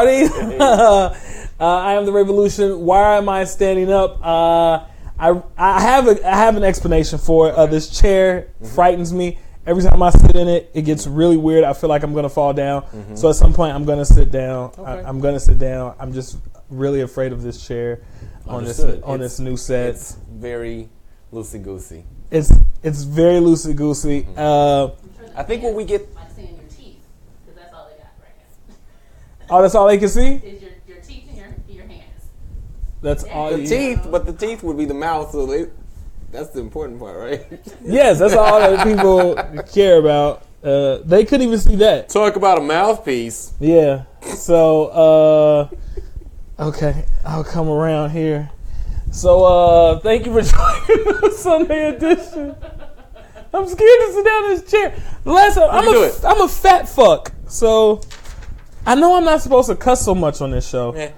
everybody. uh, I am the Rayvolution. Why am I standing up? Uh, I I have a I have an explanation for it. Uh, this chair frightens me. Every time I sit in it, it gets really weird. I feel like I'm gonna fall down. So at some point, I'm gonna sit down. I, Okay. I'm gonna sit down. I'm just really afraid of this chair on this Understood. on It's- this new set. It's very loosey goosey. It's it's very loosey goosey. Uh, I think when we get like seeing your teeth, because that's all they got right now. Oh, that's all they can see. Is your, your teeth and your, your hands. That's all. the you- teeth, but the teeth would be the mouth, so they, that's the important part, right? Yes, that's all that people care about. Uh, they couldn't even see that. Talk about a mouthpiece. Yeah. So, uh, okay, I'll come around here. So, uh, thank you for joining the Sunday edition. I'm scared to sit down in this chair. The last time, I'm can do a, it. I'm a fat fuck. So, I know I'm not supposed to cuss so much on this show. Eh.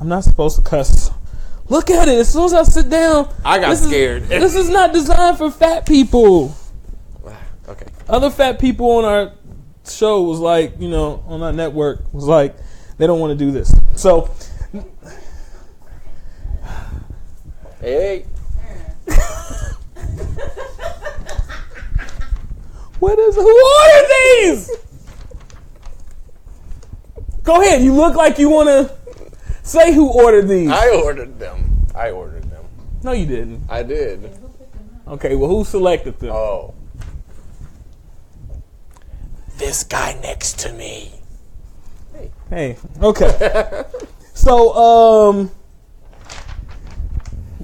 I'm not supposed to cuss. Look at it. As soon as I sit down, I got this is- scared. this is not designed for fat people. Okay. Other fat people on our show was like, you know, on our network was like, they don't want to do this. So, Hey. what is who ordered these? Go ahead. You look like you want to say who ordered these. I ordered them. I ordered them. no, you didn't. I did. Okay. Well, who selected them? Oh. This guy next to me. Hey. Hey. Okay. so, um,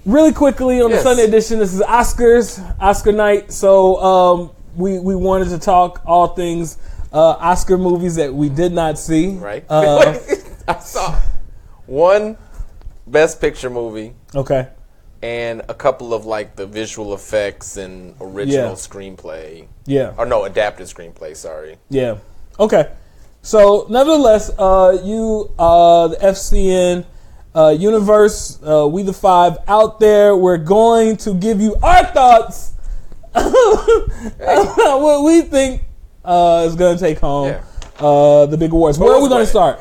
really quickly on Yes. the Sunday edition, this is Oscars, Oscar night. So, um, we we wanted to talk all things uh, Oscar movies that we did not see. Right? Uh, I saw one Best Picture movie okay. and a couple of like the visual effects and original Yeah. screenplay. Yeah. Or no, adapted screenplay, sorry. Yeah. Okay. So, nevertheless, uh, you, uh, the FCN uh, universe, uh, we the five out there, we're going to give you our thoughts about what we think uh, is going to take home Yeah. uh, the big awards. Where are we going to start?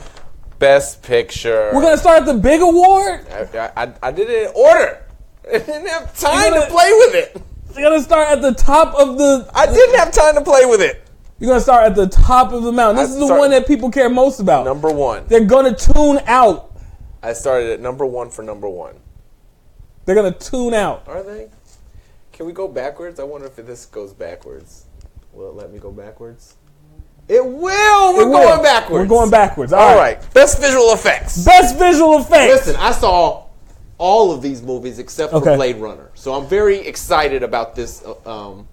Best Picture. We're going to start at the big award. I, I, I did it in order. I didn't have time gonna- to play with it. You're going to start at the top of the. I didn't have time to play with it. You're going to start at the top of the mountain. This I is the start- one that people care most about. Number one. They're going to tune out. I started at number one for number one. They're going to tune out. Are they? Can we go backwards? I wonder if this goes backwards. Will it let me go backwards? It will. We're It will. going backwards. We're going backwards. All right. Best visual effects. Best visual effects. Listen, I saw all of these movies except for Okay. Blade Runner, so I'm very excited about this uh, um,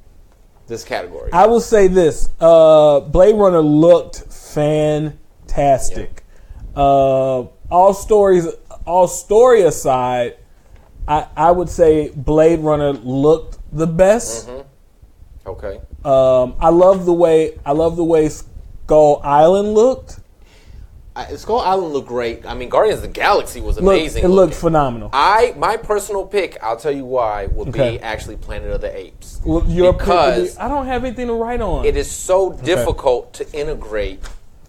this category. I will say this: uh, Blade Runner looked fantastic. Uh, all stories, all story aside, I, I would say Blade Runner looked the best. okay. Um, I love the way I love the way Skull Island looked. I, Skull Island looked great. I mean, Guardians of the Galaxy was Looked- amazing. it looked looking. phenomenal. I my personal pick, I'll tell you why, would Okay. be actually Planet of the Apes. Well, your pick would because be- I don't have anything to write on. it is so difficult to integrate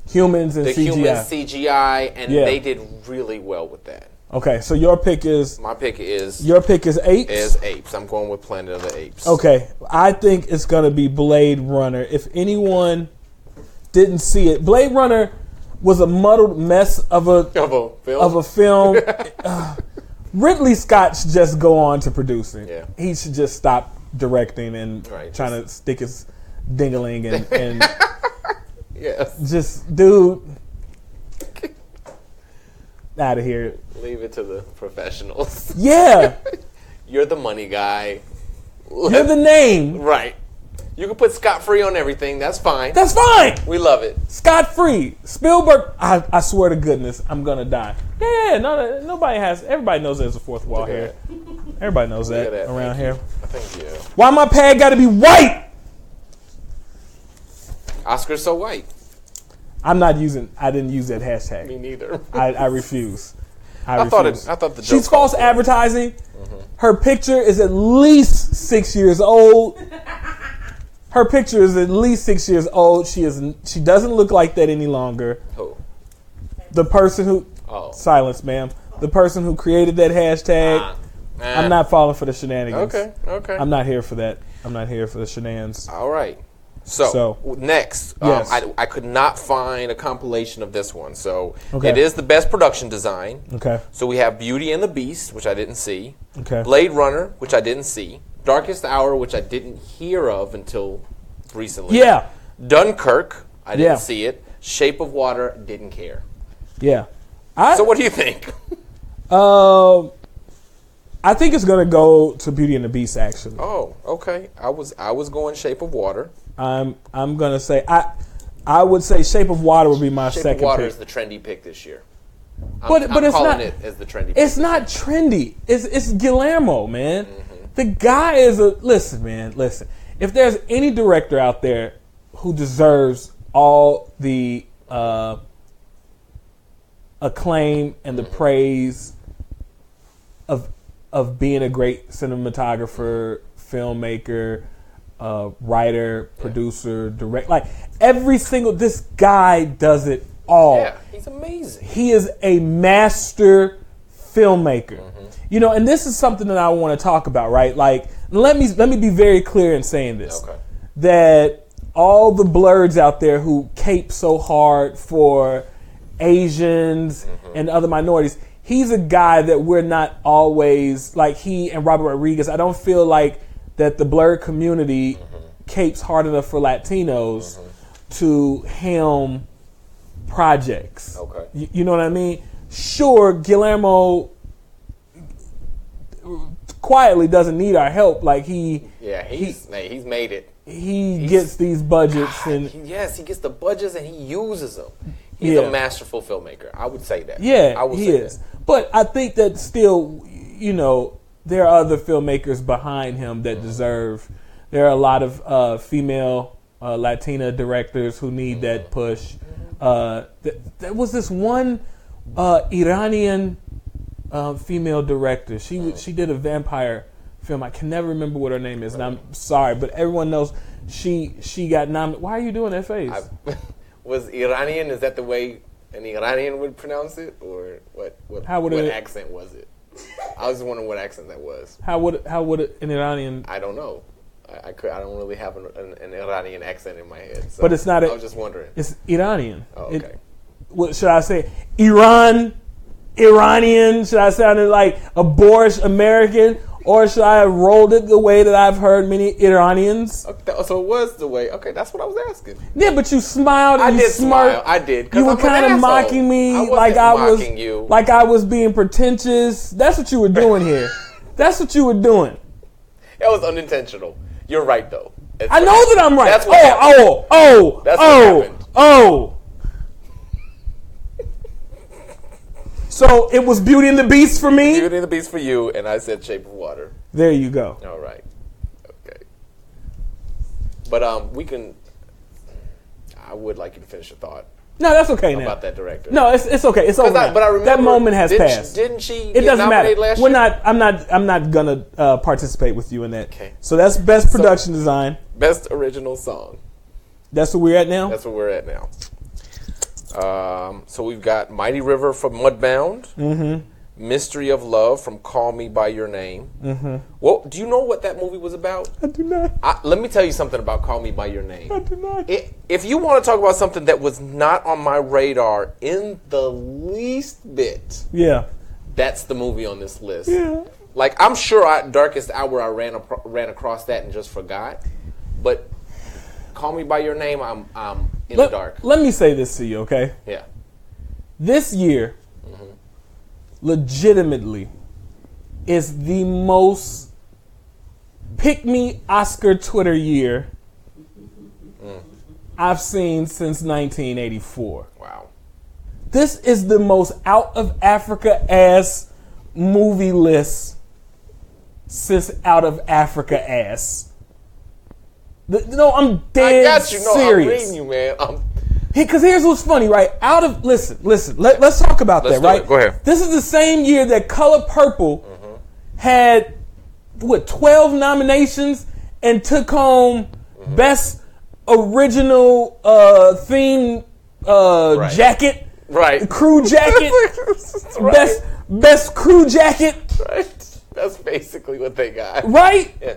humans and the CGI. human CGI, and Yeah. they did really well with that. Okay, so your pick is My pick is your pick is eight. is apes. I'm going with Planet of the Apes. Okay, I think it's gonna be Blade Runner. If anyone didn't see it, Blade Runner was a muddled mess of a Of a film. of a film. Uh, Ridley Scott should just go on to producing. Yeah. He should just stop directing and Right, trying to stick his dingling and, and yes. just dude out of here. Leave it to the professionals. Yeah, You're the money guy. you're the name. right. You can put Scott free on everything. That's fine. That's fine. we love it. Scott free. Spielberg. I, I swear to goodness, I'm gonna die. Yeah, no, nobody has. Everybody knows there's a fourth wall Look here. Everybody knows that, that. around Thank here. you. Thank you. Why my pad got to be white? Oscar's so white. I'm not using. I didn't use that hashtag. Me neither. I, I refuse. I, I thought it- I thought the she's false called for it. advertising. Her picture is at least six years old. Her picture is at least six years old. She is. She doesn't look like that any longer. oh. the person who Oh. silence, ma'am. The person who created that hashtag. Ah, I'm not falling for the shenanigans. Okay, okay. I'm not here for that. I'm not here for the shenanigans. All right. So, So- next, Yes. um, I, I could not find a compilation of this one. So Okay. it is the best production design. Okay. So we have Beauty and the Beast, which I didn't see. Okay. Blade Runner, which I didn't see. Darkest Hour, which I didn't hear of until recently. Yeah. Dunkirk, I didn't Yeah. see it. Shape of Water, didn't care. Yeah. I, So what do you think? Um, I think it's gonna go to Beauty and the Beast. Actually, Oh, okay. I was I was going Shape of Water. I'm I'm gonna say I I would say Shape of Water would be my Shape second of Water pick. is the trendy pick this year. I'm, But- I'm but it's calling not- it as the trendy. pick. It's not trendy. It's it's Guillermo, man. Mm-hmm. The guy is a listen, man. Listen, if there's any director out there who deserves all the uh, acclaim and Mm-hmm. the praise of of being a great cinematographer, filmmaker, uh, writer, producer, direct, like every single this guy does it all Yeah, he's amazing. he is a master filmmaker. Mm-hmm. You know, and this is something that I want to talk about, right? Like, let me let me be very clear in saying this: Okay. that all the blerds out there who cape so hard for Asians Mm-hmm. and other minorities, he's a guy that we're not always like he and Robert Rodriguez. I don't feel like that the blerd community Mm-hmm. capes hard enough for Latinos to helm projects. Okay. You, you know what I mean? Sure, Guillermo quietly doesn't need our help. Like he Yeah, he's hey, he's made it. he gets these budgets and He- yes, he gets the budgets and he uses them. He's Yeah. a masterful filmmaker. I would say that. yeah, I would he say is. That. But I think that still, you know, there are other filmmakers behind him that deserve. There are a lot of uh, female uh, Latina directors who need that push. Uh, th- there was this one uh, Iranian uh, female director. She she did a vampire film. I can never remember what her name is, and I'm sorry, but everyone knows she she got nominated. Why are you doing that face? I, was Iranian? Is that the way an Iranian would pronounce it, or what? What, How would what it- accent was it? I was just wondering what accent that was. how would how would an Iranian? I don't know. I, I, could, I don't really have an, an, an Iranian accent in my head. So But it's not a- I was just wondering. It's Iranian. Oh, It- okay. what should I say? Iran, Iranian. Should I sound like a boorish American, or should I have rolled it the way that I've heard many Iranians? Okay, so it was the way. Okay, that's what I was asking. Yeah, but you smiled and I you did smirked. smile. I did. You were kind of asshole. mocking me, I like I was, you. like I was being pretentious. That's what you were doing here. That's what you were doing. That was unintentional. You're right though. That's I what know that I'm right. That's what oh, happened. oh, oh, That's what oh, happened. oh. So it was Beauty and the Beast for me. Beauty and the Beast for you, and I said Shape of Water. There you go. All right. Okay. But um, we can. I would like you to finish your thought No, that's okay now. about that director. No, it's, it's okay. It's over. I- now. but I remember that moment has didn't passed. She, didn't she? it get doesn't matter. We're year? not. I'm not. I'm not gonna uh, participate with you in that. Okay. So that's best production design. best original song. That's where we're at now. That's where we're at now. Um, so we've got Mighty River from Mudbound. Mm-hmm. Mystery of Love from Call Me by Your Name. Mm-hmm. Well, do you know what that movie was about? I do not. I, let me tell you something about Call Me by Your Name. I do not. I- if you want to talk about something that was not on my radar in the least bit, yeah. that's the movie on this list. Yeah. Like I'm sure I Darkest Hour I ran ran across that and just forgot, but Call Me by Your Name I'm I'm in Let, the dark. let me say this to you, okay? Yeah. This year, mm-hmm. legitimately, is the most pick me Oscar Twitter year mm. I've seen since 1984. Wow. This is the most out of Africa ass movie list since out of Africa ass. The- no, I'm I dead got you. No, I'm serious. Man. I'm, Because here's what's funny, right? Out of listen, listen. Let, us talk about Let's that, right? it. Go ahead. This is the same year that Color Purple had what 12 nominations and took home best original uh, theme uh, Right. jacket Right. crew jacket, right. best best crew jacket, Right. That's basically what they got. right? Yeah.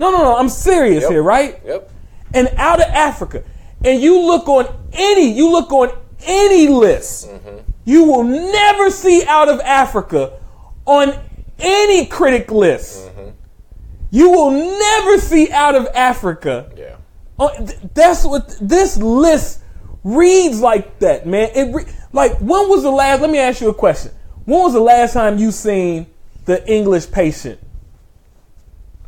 No, no, no. I'm serious Yep. here, right? Yep. And out of Africa, and you look on any, you look on any list, mm-hmm. you will never see out of Africa on any critic list. Mm-hmm. You will never see out of Africa Yeah. Oh, th- that's what this list reads like that, man. It re- like when was the last? Let me ask you a question. When was the last time you seen the English Patient?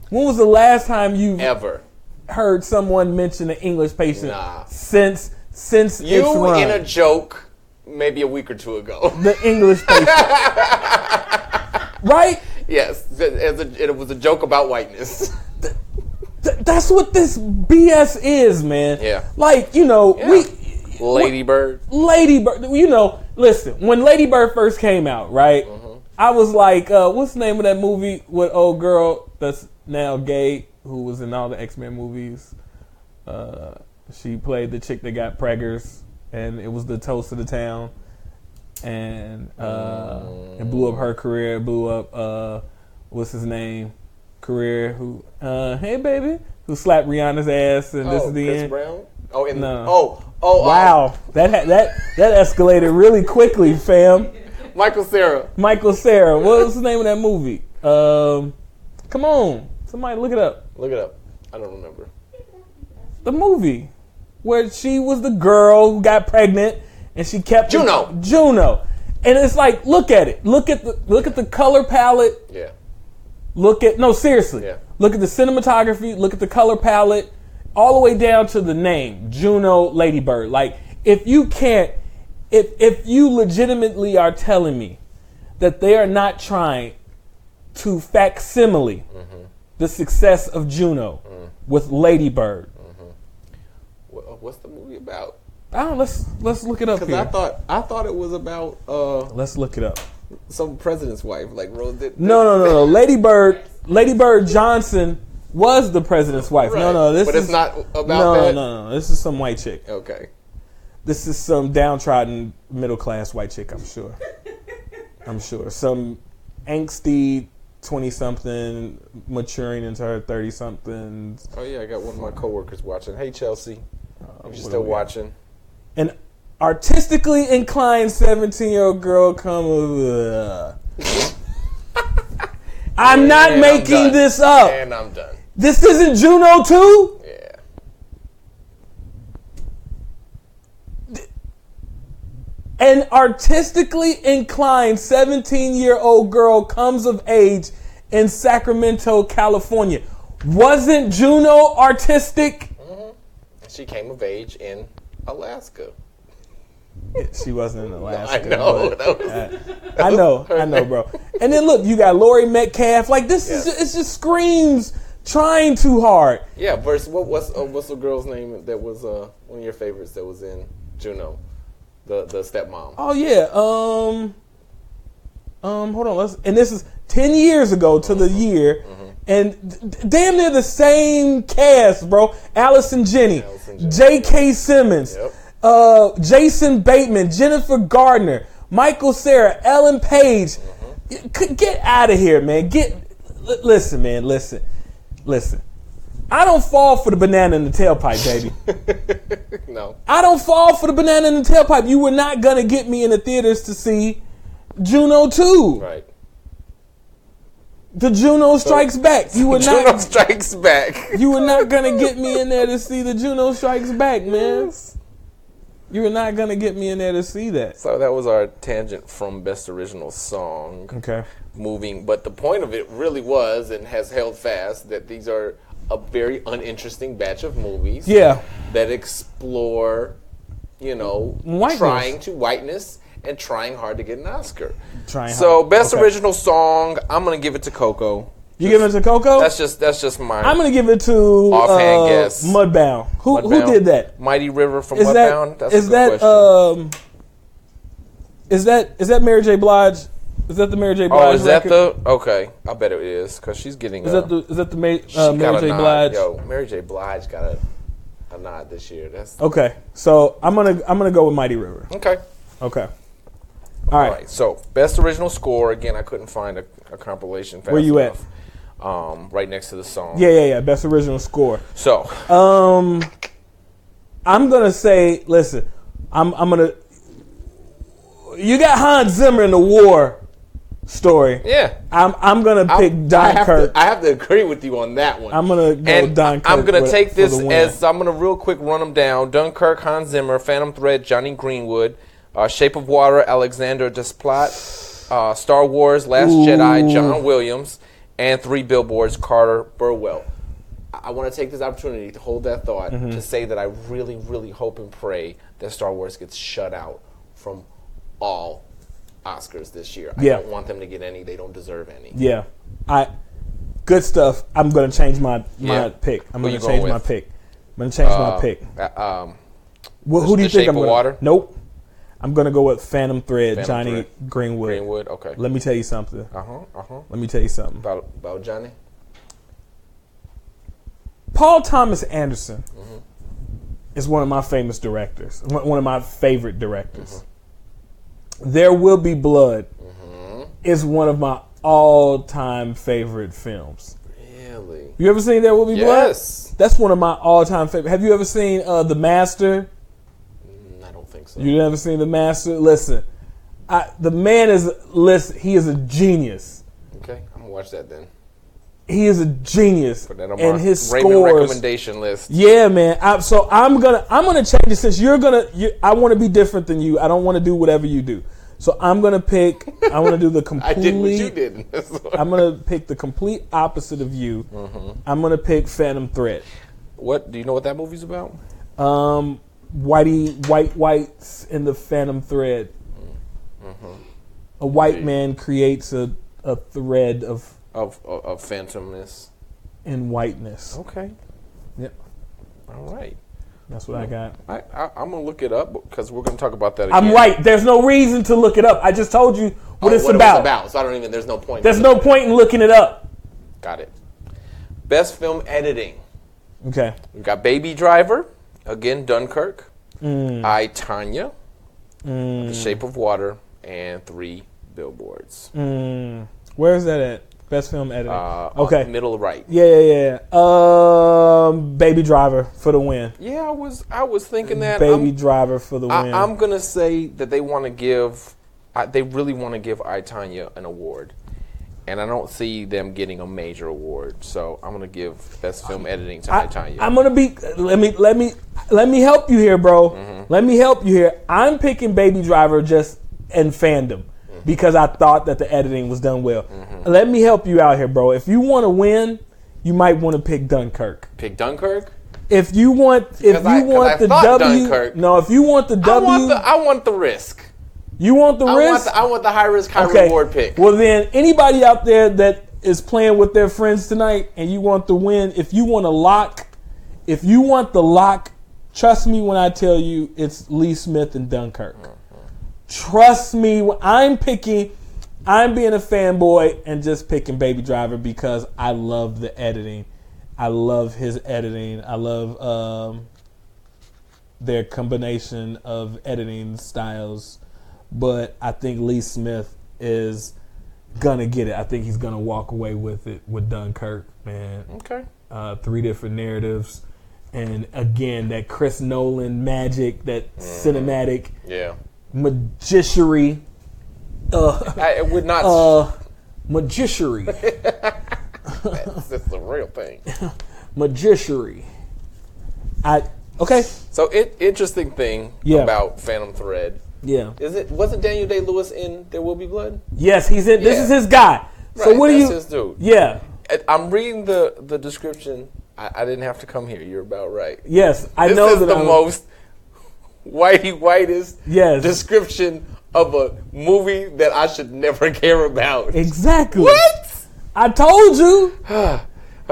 When was the last time you Ever. Heard someone mention an English Patient Nah. since since its You run? in a joke maybe a week or two ago. the English Patient, right? yes. As a, it was a joke about whiteness. Th- that's what this BS is, man. Yeah. Like you know Yeah. we. Lady Bird. Lady Bird, you know, listen, when Lady Bird first came out, right? I was like, uh, what's the name of that movie with old girl that's now gay who was in all the X Men movies? Uh, she played the chick that got preggers, and it was the toast of the town, and uh, it blew up her career. It blew up uh, what's his name? Career who? Uh, hey baby, who slapped Rihanna's ass, and this oh, is the Chris end. Brown? Oh, in No. oh, oh, um, Wow, that ha- that that escalated really quickly, fam. Michael Cera. Michael Cera, what was the name of that movie? Um, come on, somebody look it up. Look it up. I don't remember. The movie where she was the girl who got pregnant and she kept Juno. Juno, and it's like, look at it. Look at the look at the color palette. Yeah. Look at no seriously. Yeah. Look at the cinematography. Look at the color palette, all the way down to the name Juno Ladybird. Like if you can't, if if you legitimately are telling me that they are not trying to facsimile mm-hmm. The success of Juno with Ladybird, Wha- What's the movie about? I don't. Let's let's look it up Because here. I thought I thought it was about uh, let's look it up. some president's wife, like Rose. Did, No, no, no, no. Ladybird, Ladybird Johnson was the president's wife. No, Right. no, this But is not about that. no, that? no, no. This is some white chick. Okay. This is some downtrodden middle class white chick. I'm sure. I'm sure some angsty twenty something maturing into her thirty something. Oh yeah, I got one of my coworkers watching. Hey Chelsea, if you're still do we got? watching, An artistically inclined seventeen year old girl come. Uh, I'm not And I'm making this up. and I'm done. This isn't Juno too. An artistically inclined 17 year old girl comes of age in Sacramento, California. Wasn't Juno artistic? She came of age in Alaska. She wasn't in Alaska. I know. but- was, I know, I know, bro. And then look, you got Laurie Metcalf. Like this is just, it just screams trying too hard. yeah. Versus what? What's uh, what's the girl's name that was uh, one of your favorites that was in Juno, the the stepmom. Oh yeah. Um. Um. Hold on. Let's. And this is ten years ago to the year, and d- damn near the same cast, bro. Allison Janney, Allison J.K. Simmons, Yep. uh, Jason Bateman, Jennifer Gardner, Michael Cera, Ellen Page. C- Get out of here, man. Get. li- listen, man. Listen. Listen. I don't fall for the banana in the tailpipe, baby. no. I don't fall for the banana in the tailpipe. You were not gonna get me in the theaters to see Juno 2. Right. The Juno Strikes Back. You were Juno not strikes back. you were not gonna get me in there to see the Juno Strikes Back, man. You were not gonna get me in there to see that. So that was our tangent from best original song. Okay. moving, but the point of it really was and has held fast that these are a very uninteresting batch of movies. Yeah. That explore, you know, Whiteness. trying to whiteness and trying hard to get an Oscar. Trying so hard. best Okay. original song, I'm gonna give it to Coco. You give it to Coco? That's just that's just my I'm gonna give it to Offhand uh, guess. Mudbound. Who who did that? Mighty River from Is Mudbound. that That's is a good that question. um is that is that Mary J. Blige? Is that the Mary J. Blige? oh, is that record? the okay? I bet it is because she's getting. Is a, that the is that the uh, Mary J. nod. Blige? Yo, Mary J. Blige got a, a nod this year. That's Okay, so I'm gonna I'm gonna go with Mighty River. okay. Okay, All All right. So best original score. Again, I couldn't find a, a compilation. Fast Where you at? Um, right next to the song. Yeah, yeah, yeah. Best original score. So Um, I'm gonna say, listen, I'm I'm gonna. You got Hans Zimmer in the war story. yeah. I'm I'm gonna pick I have, Dunkirk. to, I have to agree with you on that one. I'm gonna go and Dunkirk. I'm gonna take this as I'm gonna real quick run them down. Dunkirk, Hans Zimmer, Phantom Thread, Jonny Greenwood, uh, Shape of Water, Alexander Desplat, uh, Star Wars, Last Jedi, John Williams, and Three Billboards, Carter Burwell. I, I want to take this opportunity to hold that thought Mm-hmm. to say that I really, really hope and pray that Star Wars gets shut out from all Oscars this year. I Yeah. don't want them to get any; they don't deserve any. Yeah, I good stuff. I'm gonna change my my Yeah. pick. I'm gonna going change my pick. I'm gonna change my Uh, pick. uh, um, Well, who do you The think I'm gonna? Water? Nope. I'm gonna go with Phantom Thread, Phantom Jonny Thread. Greenwood. Greenwood. Okay. Let me tell you something. Uh huh. Uh huh. Let me tell you something. About about Jonny. Paul Thomas Anderson Mm-hmm. is one of my famous directors. One one of my favorite directors. Mm-hmm. There Will Be Blood is one of my all-time favorite films. Really? You ever seen There Will Be Blood? Yes. That's one of my all-time favorite. Have you ever seen uh, The Master? Mm, I don't think so. You never seen The Master? Listen, I, the man is listen. He is a genius. Okay, I'm gonna watch that then. He is a genius, Put that on and his Raymond scores. recommendation list. Yeah, man. I, so I'm gonna I'm gonna change it since you're gonna. You, I want to be different than you. I don't want to do whatever you do. So I'm gonna pick. I want to do the I complete. did what you did. I'm gonna pick the complete opposite of you. Mm-hmm. I'm gonna pick Phantom Thread. what do you know what that movie's about? Um, whitey white whites in the Phantom Thread. A white man creates a, a thread of Of of, of Phantomness. and whiteness. Okay. Yep, All right. that's what I got. I, I I'm gonna look it up because we're gonna talk about that. I'm again. right. There's no reason to look it up. I just told you what Oh, it's what about. It about. So I don't even. There's no point. There's no point in looking it up. Got it. Best film editing. Okay. We've got Baby Driver, again Dunkirk, Mm. I Tonya, The Shape of Water, and Three Billboards. Mm. Where is that at? Best film editing. Uh, okay. middle right. yeah, yeah, yeah. Um, Baby Driver for the win. Yeah, I was I was thinking that. Baby I'm, Driver for the win. I'm gonna say that they want to give, I, they really want to give I Tonya an award, and I don't see them getting a major award. So I'm gonna give best film editing to I, I, Tonya. am gonna be. Let me let me let me help you here, bro. Let me help you here. I'm picking Baby Driver just in fandom because I thought that the editing was done well. Let me help you out here, bro. If you want to win, you might want to pick Dunkirk. Pick Dunkirk. If you want, if you I- want the W, Dunkirk. no, if you want the W, I want the I want the risk. you want the I risk. want the, I want the high risk high okay. reward pick. Well, then anybody out there that is playing with their friends tonight and you want the win, if you want to lock, if you want the lock, trust me when I tell you it's Lee Smith and Dunkirk. Trust me, I'm picking. I'm being a fanboy and just picking Baby Driver because I love the editing. I love his editing. I love um, their combination of editing styles. But I think Lee Smith is gonna get it. I think he's gonna walk away with it with Dunkirk, man. okay. Uh, three different narratives, and again that Chris Nolan magic, that cinematic Yeah. Magicianry, uh, I, would not. uh, magicianry, it's the real thing. magicianry. I okay, So, it interesting thing Yeah. about Phantom Thread yeah, is it wasn't Daniel Day Lewis in There Will Be Blood? yes, he's in. This is his guy. So Right, what do you? his dude. Yeah, I'm reading the the description. I, I didn't have to come here. You're about right. yes, I This know is that the I'm, most whitey whitest Yes. description of a movie that I should never care about. exactly. What? I told you.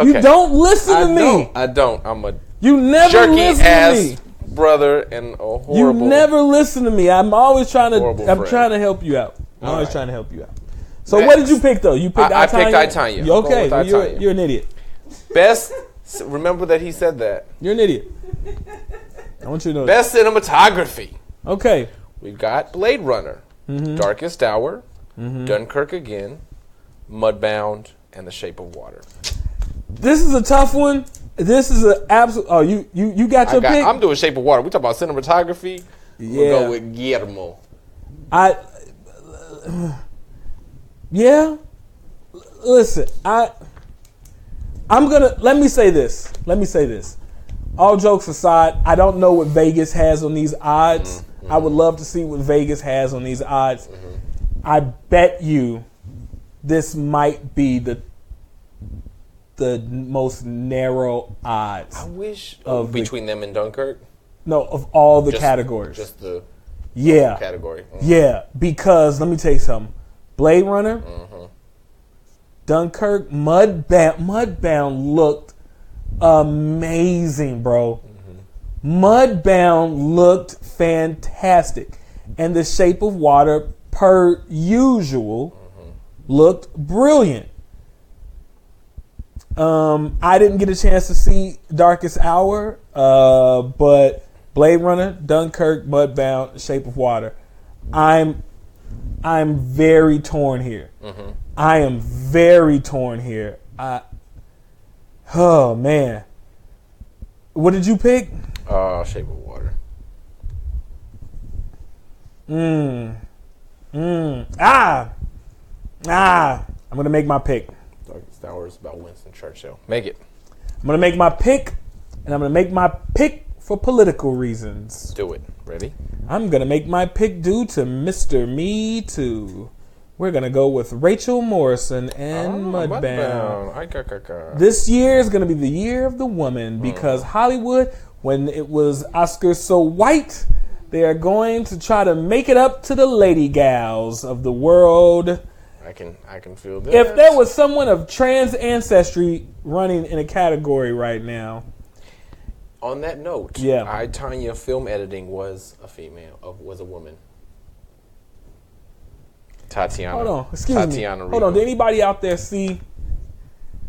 You don't listen I to me. don't. I don't. I'm a You never jerky listen ass to me. brother and a horrible. You never listen to me. I'm always trying to. I'm friend. trying to help you out. I'm All always right. trying to help you out. So what did you pick though? You picked I- I picked Itanya? I, Tonya. You okay? well, you're, you're an idiot. Best. Remember that he said that. You're an idiot. I want you to know. Best cinematography. Okay. We've got Blade Runner, Mm-hmm. Darkest Hour, Dunkirk Again, Mudbound, and The Shape of Water. This is a tough one. This is an absolute. Oh, you you you got I your got, pick. I'm doing Shape of Water. We talk about cinematography. We'll Yeah. go with Guillermo. I yeah. Listen, I I'm gonna let me say this. Let me say this. All jokes aside, I don't know what Vegas has on these odds. I would love to see what Vegas has on these odds. I bet you this might be the the most narrow odds. I wish Of the- between them and Dunkirk. No, of all the Just- categories. Just the yeah. category. Mm. Yeah, because let me tell you something. Blade Runner, Mm-hmm. Dunkirk, Mudbound, Mudbound looked amazing, bro. Mm-hmm. Mudbound looked fantastic, and The Shape of Water, per usual, Mm-hmm. looked brilliant. Um, I didn't get a chance to see Darkest Hour, uh, but Blade Runner, Dunkirk, Mudbound, Shape of Water. I'm I'm very torn here. I am very torn here. I Oh man. What did you pick? Uh, Shape of Water. Mm. Mm. Ah. Ah. I'm gonna make my pick. Darkest Hour is about Winston Churchill. Make it. I'm gonna make my pick, and I'm gonna make my pick for political reasons. Do it. Ready? I'm gonna make my pick due to Mr. Me Too. We're gonna go with Rachel Morrison and Ah, Mudbound. Ay, ca, ca, ca. This year is gonna be the year of the woman Mm. because Hollywood, when it was Oscars so white, they are going to try to make it up to the lady gals of the world. I can I can feel this. If there was someone of trans ancestry running in a category right now, On that note, Yeah. I Tonya film editing was a female, of was a woman. Tatiana. hold on, excuse Tatiana me, hold on. Did anybody out there see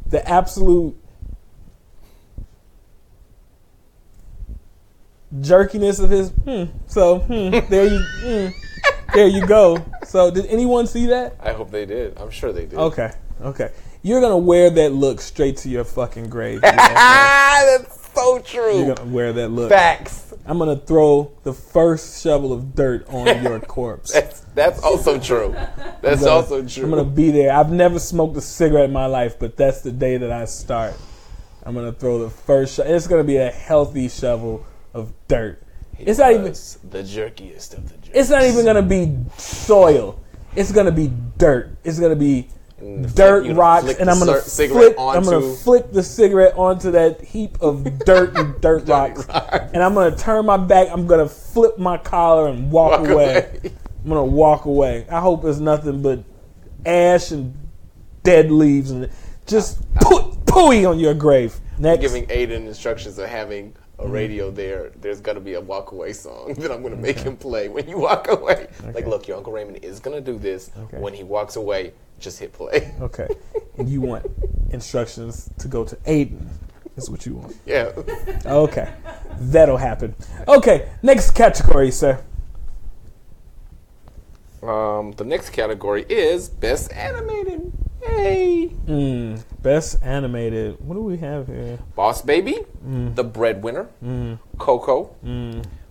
the absolute jerkiness of his? Hmm. So hmm, there you, hmm, there you go. So did anyone see that? I hope they did. I'm sure they did. Okay, okay. You're gonna wear that look straight to your fucking grave. you know? Ah, that's so true. You're gonna wear that look. Facts. I'm gonna throw the first shovel of dirt on your corpse. That's that's also true. That's gonna- also true. I'm gonna be there. I've never smoked a cigarette in my life, but that's the day that I start. I'm gonna throw the first. Sho- it's gonna be a healthy shovel of dirt. It's not even. The jerkiest of the jerks. It's not even gonna be soil. It's gonna be dirt. It's gonna be Dirt flick- rocks, flick and I'm gonna flick. I'm gonna flick the cigarette onto that heap of dirt and dirt rocks, rocks. and I'm gonna turn my back. I'm gonna flip my collar and walk, Walk away. away. I'm gonna walk away. I hope it's nothing but ash and dead leaves and just put pooey on your grave. Next, giving Aiden instructions of having Mm-hmm. a radio there. There's gonna be a walk away song that I'm gonna make him play when you walk away. Like, look, your Uncle Raymond is gonna do this. Okay. When he walks away, just hit play. okay, and you want instructions to go to Aiden. Is what you want. Yeah. Okay, that'll happen. Okay, next category, sir. Um, the next category is best animated. Hey, Mm, best animated. What do we have here? Boss Baby, Mm. The Breadwinner, Coco,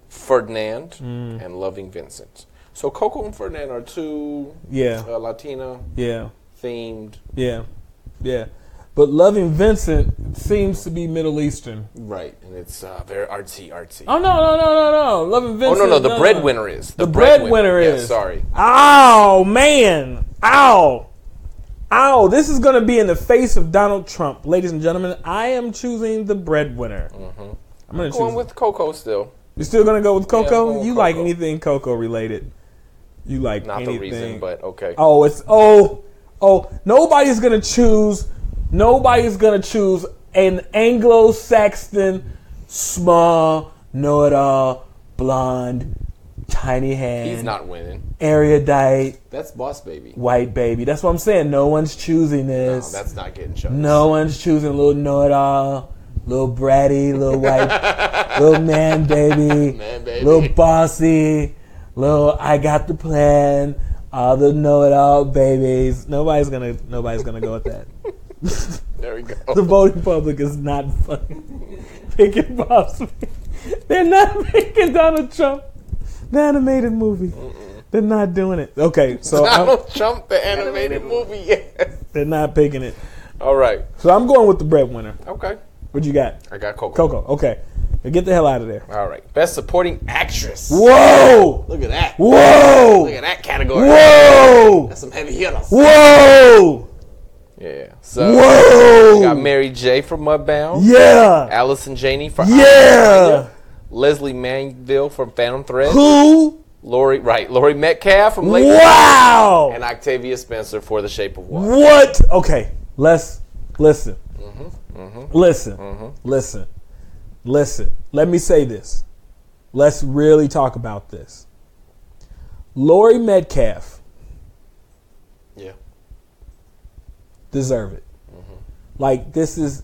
Ferdinand, and Loving Vincent. So Coco and Ferdinand are two Yeah, uh, Latina yeah, themed. yeah, yeah. But Loving Vincent seems to be Middle Eastern. Right, and it's uh, very artsy, artsy. Oh no no no no no! Loving Vincent. Oh no, no, the breadwinner is The breadwinner Yeah, is. sorry. Oh man! Ow! Ow! This is going to be in the face of Donald Trump, ladies and gentlemen. I am choosing the breadwinner. I'm going to Going choose. with Coco still. You're still going to go with I'm Coco? with you like anything Coco related? You like Not anything? the reason, but okay. Oh, it's oh oh. Nobody's gonna choose. Nobody's gonna choose an Anglo-Saxon, small, know-it-all, blonde, tiny hand, He's not winning. erudite, That's Boss Baby. white baby. That's what I'm saying. No one's choosing No, this. that's not getting shows. No one's choosing little know-it-all, little bratty, little white, little man baby, Man baby. little bossy, little I got the plan, all the know it all babies. Nobody's gonna nobody's gonna go with that. There we go. the voting public is not fucking picking Bob Smith. They're not picking Donald Trump. The animated movie. They're not doing it. Okay, so I'm, Donald Trump, the animated movie. Yes. they're not picking it. All right. So I'm going with the breadwinner. Okay. What you got? I got Coco. Coco. Okay. Get the hell out of there. All right. Best supporting actress. Whoa! Look at that. Whoa! Look at that category. Whoa! That's some heavy hitters. Whoa! Yeah. So Whoa! we got Mary J. from Mudbound. Yeah! Allison Janney from Yeah! Lesley Manville from Phantom Thread. Who? Laurie, right. Laurie Metcalf from Lake. Wow! And Octavia Spencer for The Shape of Water. What? Okay, let's listen. Mm-hmm, mm-hmm. Listen. Mm-hmm. Listen. Listen. Let me say this. Let's really talk about this. Laurie Metcalf Yeah. deserve it. Mm-hmm. Like this is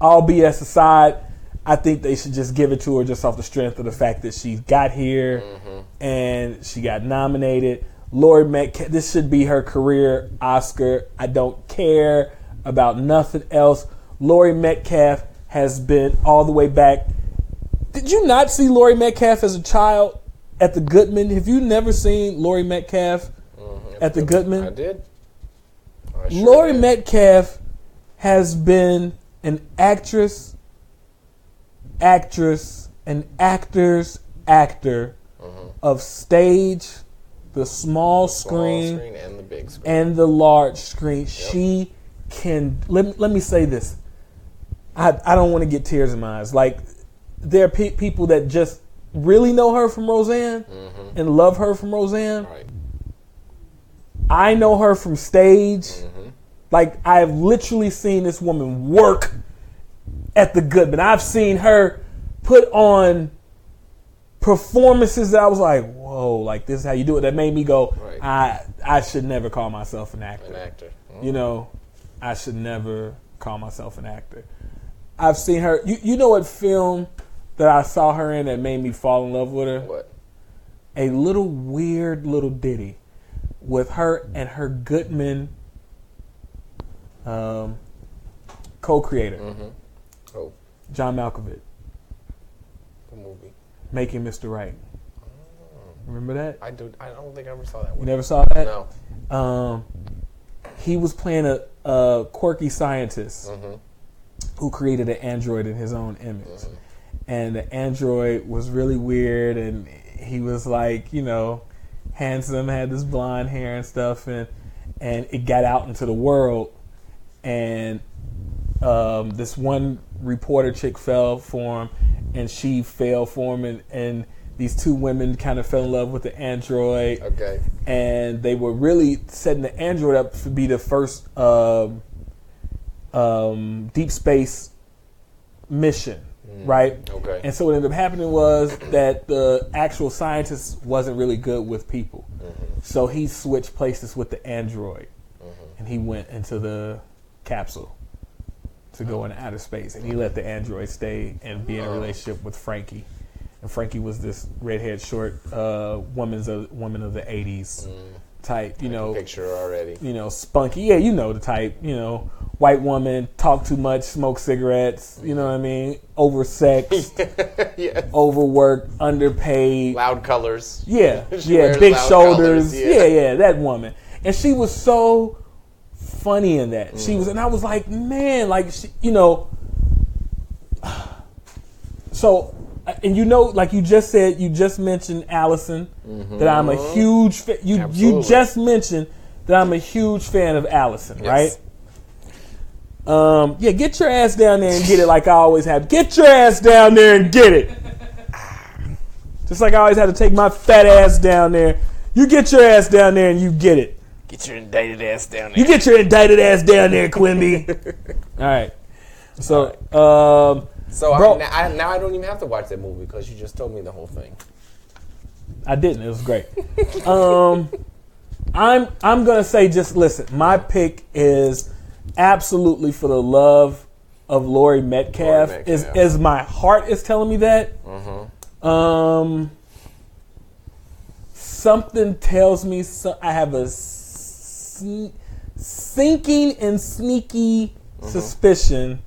all BS aside, I think they should just give it to her just off the strength of the fact that she got here mm-hmm. and she got nominated. Laurie Metcalf, this should be her career Oscar. I don't care about nothing else. Laurie Metcalf has been all the way back. Did you not see Laurie Metcalf as a child at the Goodman? Have you never seen Laurie Metcalf mm-hmm. at the Goodman? I did. I sure Laurie did. Metcalf has been an actress, actress, an actor's actor mm-hmm. of stage, the small Small screen, screen and the big screen. and the large screen. She can. Let, let me say this. I, I don't want to get tears in my eyes. Like, there are pe- people that just really know her from Roseanne and love her from Roseanne. right. I know her from stage. Like I've literally seen this woman work at the Goodman. I've seen her put on performances that I was like, "Whoa!" Like this is how you do it. That made me go, Right. "I I should never call myself an actor." An actor. Mhm. You know, I should never call myself an actor. I've seen her. You you know what film that I saw her in that made me fall in love with her? What? a little weird little ditty with her and her Goodman um, co-creator Oh, John Malkovich the movie. making Mr. Right. Remember that? I do. I don't think I ever saw that You never saw that? No. Um, he was playing a, a quirky scientist who created an android in his own image. And the android was really weird, and he was like, you know, handsome, had this blonde hair and stuff, and and it got out into the world, and um, this one reporter chick fell for him, and she fell for him, and, and these two women kind of fell in love with the android Okay. and they were really setting the android up to be the first um, um, deep space mission, right? okay. And so what ended up happening was that the actual scientist wasn't really good with people, so he switched places with the android, and he went into the capsule to go into outer space, and he let the android stay and be in a relationship with Frankie. And Frankie was this redhead, short uh, woman's a woman of the '80s type, you know, Picture already. you know, spunky. Yeah, you know the type. You know, white woman, talk too much, smoke cigarettes. You know what I mean? Oversexed, yeah. overworked, underpaid. Loud colors. Yeah, yeah, big shoulders. colors, yeah. yeah. yeah, that woman, and she was so funny in that. She was, mm. and I was like, man, like she, you know. So, and you know, like you just said, you just mentioned Allison. That I'm a huge. Fa- you you just mentioned that I'm a huge fan of Allison, Yes. right? Um, yeah, get your ass down there and get it like I always have. Get your ass down there and get it. Just like I always had to take my fat ass down there. You get your ass down there and you get it. Get your indicted ass down there. You get your indicted ass down there, Quimby. All right. So, um, so Bro. I, now, I, now I don't even have to watch that movie because you just told me the whole thing. I didn't. It was great. um, I'm I'm gonna say just listen. My pick is absolutely for the love of Laurie Metcalf. Laurie Is as my heart is telling me that. Um, something tells me so, I have a sinking and sneaky Mm-hmm. suspicion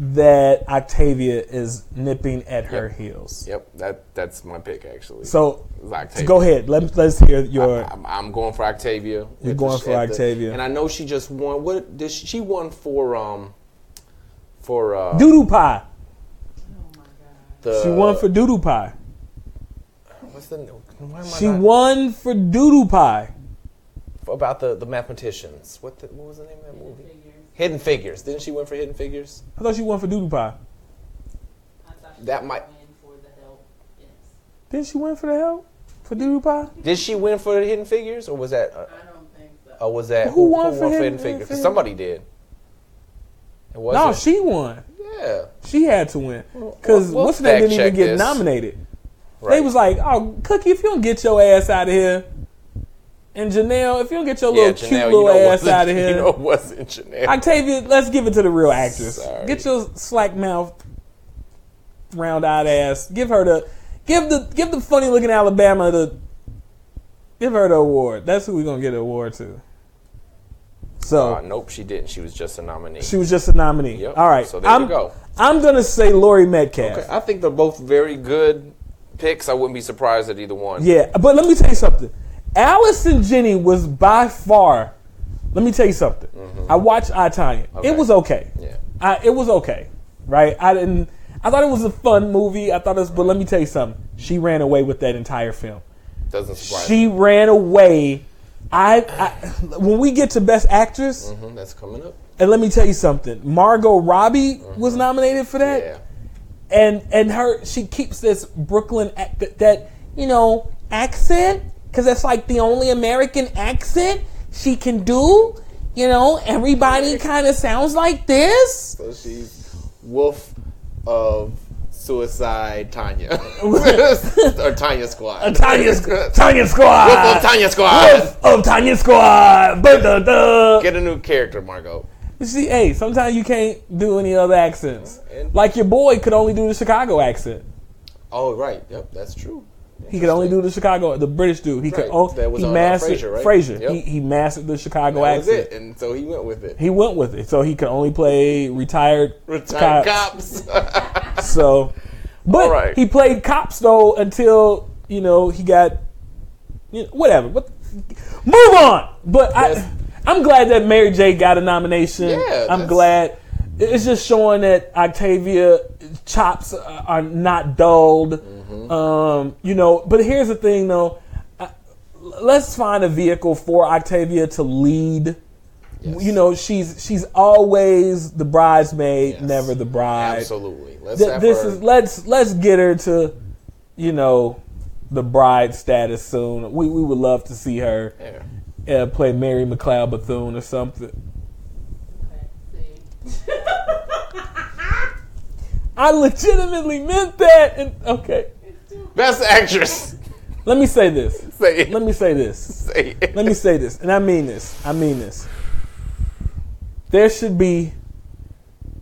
that Octavia is nipping at her heels. Yep, that that's my pick actually. So, Octavia. go ahead. Let, let's hear your. I'm, I'm going for Octavia. You're going the- for at the- Octavia. and I know she just won. What did she, she won for? Um, for uh, Doodoo pie. Oh my god. the She won for doodoo pie. what's the why am I She not- won for doodoo pie. about the the mathematicians. What the, what was the name of that movie? Figures. Hidden Figures. Didn't she win for Hidden Figures? I thought she won for doodoo pie. I thought she That might- win for the help. Yes. Didn't she win for the help for doodoo pie? Did she win for Hidden Figures, or was that? Uh, I don't think so. or was that Who won for Hidden- Figures? 'Cause Hidden- somebody did. It was No, she won. Yeah. She had to win because we'll what's her name fact didn't even get this. nominated. They was like, "Oh, Cookie, if you don't get your ass out of here," and Janelle, if you don't get your yeah, little Janelle, cute you little know ass out of here, You know wasn't Janelle. Octavia, let's give it to the real actress. Sorry. Get your slack mouth, round eyed ass. Give her the, give the, give the funny looking Alabama the, give her the award. That's who we're gonna get the award to. So Uh, nope, she didn't. She was just a nominee. she was just a nominee. Yep. All right, So there I'm, you go. I'm gonna say Laurie Metcalf. Okay, I think they're both very good picks. I wouldn't be surprised at either one. Yeah, but let me tell you something. Allison Janney was by far. Let me tell you something. I watched I Tonya. Mm-hmm. Okay. It was okay. Yeah. I, it was okay, right? I didn't. I thought it was a fun movie. I thought it was, but let me tell you something. She ran away with that entire film. Doesn't surprise She ran away. I, I when we get to Best Actress, me. Mhm, that's coming up. and let me tell you something. Margot Robbie was nominated for that Yeah. and and her she keeps this Brooklyn that, that you know accent because that's like the only American accent she can do. You know, everybody kind of sounds like this. So she's Wolf of Suicide Tonya. or Tonya Squad. Tonya's Tonya Squad. Wolf of Tonya Squad. Wolf of Tonya Squad. Ba-da-da. Get a new character, Margot. See, hey, sometimes you can't do any other accents. And- Like your boy could only do the Chicago accent. Oh, right. Yep, that's true. He could only do the Chicago, the British dude. He could. Oh, That was he mastered Frasier, right? Frasier. Yep. He, he mastered the Chicago That was accent. it. And so he went with it. He went with it, so he could only play retired, Retired cops. cops. So, but right. he played cops though until you know he got, you know, whatever. What? Move on. But Yes. I, I'm glad that Mary J got a nomination. Yeah, I'm glad. It's just showing that Octavia chops are not dulled. Mm-hmm. Um, you know, but here's the thing though. I- Let's find a vehicle for Octavia to lead. Yes. You know, she's she's always the bridesmaid, Yes. never the bride. Absolutely. Let's Th- this her. is let's let's get her to, you know, the bride status soon. We we would love to see her yeah. uh, play Mary McLeod Bethune or something. Okay, see. I legitimately meant that. And okay, Best actress. let me say this. Say it. Let me say this. Say it. Let me say this, and I mean this. I mean this. There should be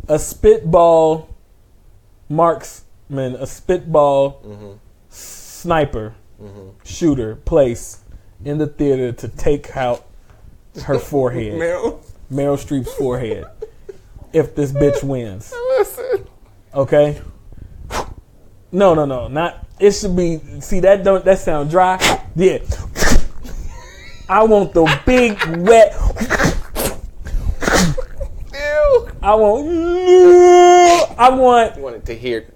a spitball marksman, a spitball sniper shooter place in the theater to take out her forehead, Meryl, Meryl Streep's forehead, if this bitch wins. listen. Okay. No, no, no, not. It should be. See that don't that sound dry? Yeah. I want the big wet. Ew. I want. I want. I wanted to hear.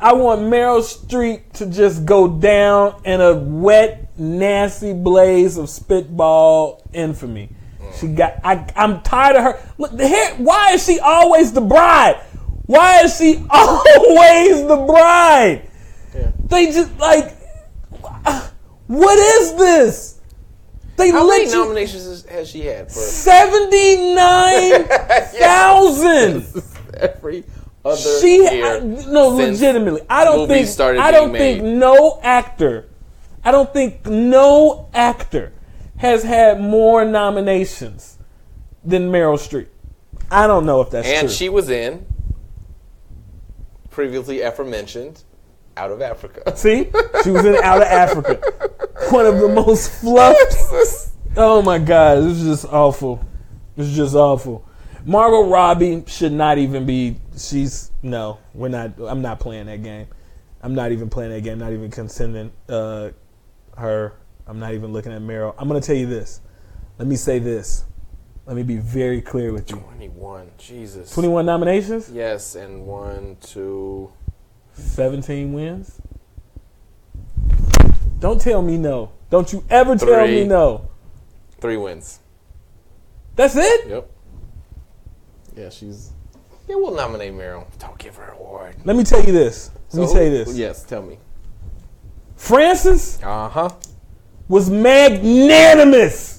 I want Meryl Streep to just go down in a wet, nasty blaze of spitball infamy. She got. I. I'm tired of her. Look, the here. Why is she always the bride? Why is she always the bride? Yeah. They just like. What is this? They How many you nominations has- has she had seventy nine thousand. every other She year? I- no legitimately. I don't think I don't think made. no actor. I don't think no actor has had more nominations than Meryl Streep. I don't know if that's And true. And she was in previously aforementioned Out of Africa. See, she was in Out of Africa. One of the most fluffed. Oh my god, this is just awful. This is just awful. Margot Robbie should not even be. She's no, we're not. I'm not playing that game. I'm not even playing that game. Not even considering uh, her. I'm not even looking at Meryl. I'm gonna tell you this. Let me say this. Let me be very clear with you. 21. Jesus. 21 nominations, Yes, and one, two. 17 wins. Don't tell me no. Don't you ever tell Three. me no. Three wins. That's it? Yep. Yeah, she's. Yeah, we'll nominate Meryl. Don't give her an award. Let me tell you this. Let me tell you this. Yes, tell me. Frances Uh huh. was magnanimous.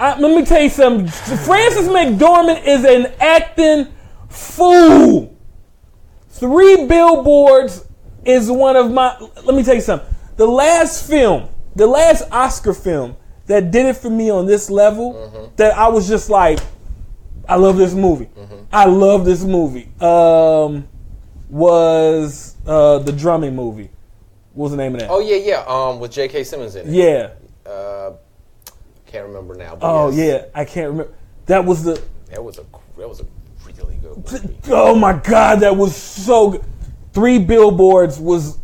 I, let me tell you something. Frances McDormand is an acting fool. Three billboards is one of my. Let me tell you something. The last film, the last Oscar film that did it for me on this level, that I was just like, I love this movie. I love this movie. Um, was uh, the drumming movie? What was the name of that? Oh yeah, yeah. Um, with J.K. Simmons in it. yeah. Uh, can't remember now. But Oh yes. yeah, I can't remember. That was the. That was a that was a really good movie. Oh my god, that was so good. Three billboards was.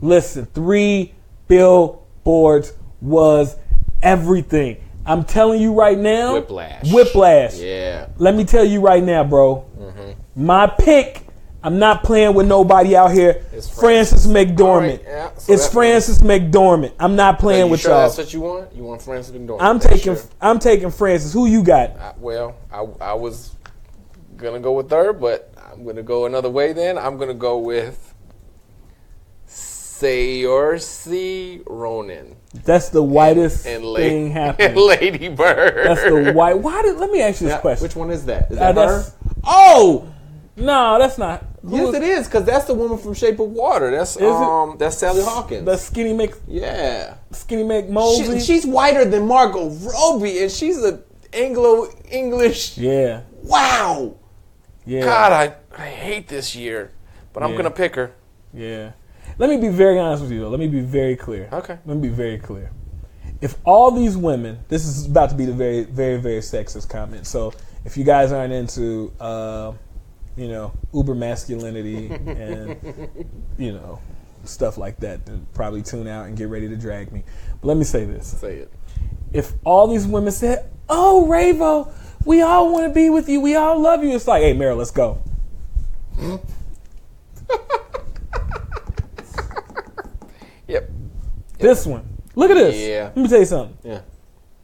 Listen, three billboards was everything. I'm telling you right now. Whiplash. Whiplash. Yeah. Let me tell you right now, bro. Mm-hmm. My pick. I'm not playing with nobody out here. It's Frances McDormand. All right, yeah, so it's that Frances McDormand. I'm not playing you with sure y'all. that's what you want? You want Frances McDormand? I'm That's taking. sure. I'm taking Frances. Who you got? I, well, I, I was gonna go with third, but I'm gonna go another way. Then I'm gonna go with Saoirse Ronan That's the whitest and, thing La- happening. and Lady Bird. That's the white. Why did? Let me ask you this Yeah, question. which one is that? Is Uh, that her? Oh, no, that's not. Yes, it is because that's the woman from Shape of Water. That's it? um, that's Sally Hawkins. The skinny Mc, yeah, skinny McMosey. she, she's whiter than Margot Robbie, and she's a Anglo English. yeah, Wow, yeah, God, I, I hate this year, but I'm Yeah. gonna pick her. yeah. Let me be very honest with you, though. Let me be very clear. Okay. Let me be very clear. If all these women, this is about to be the very, very, very sexist comment. So if you guys aren't into, uh, you know, uber masculinity and you know stuff like that, then probably tune out and get ready to drag me. But let me say this. Say it. if all these women said, "Oh, Ravo, we all want to be with you. We all love you," it's like, "Hey, Meryl, let's go." Yep. This one, look at this. Yeah. Let me tell you something. Yeah.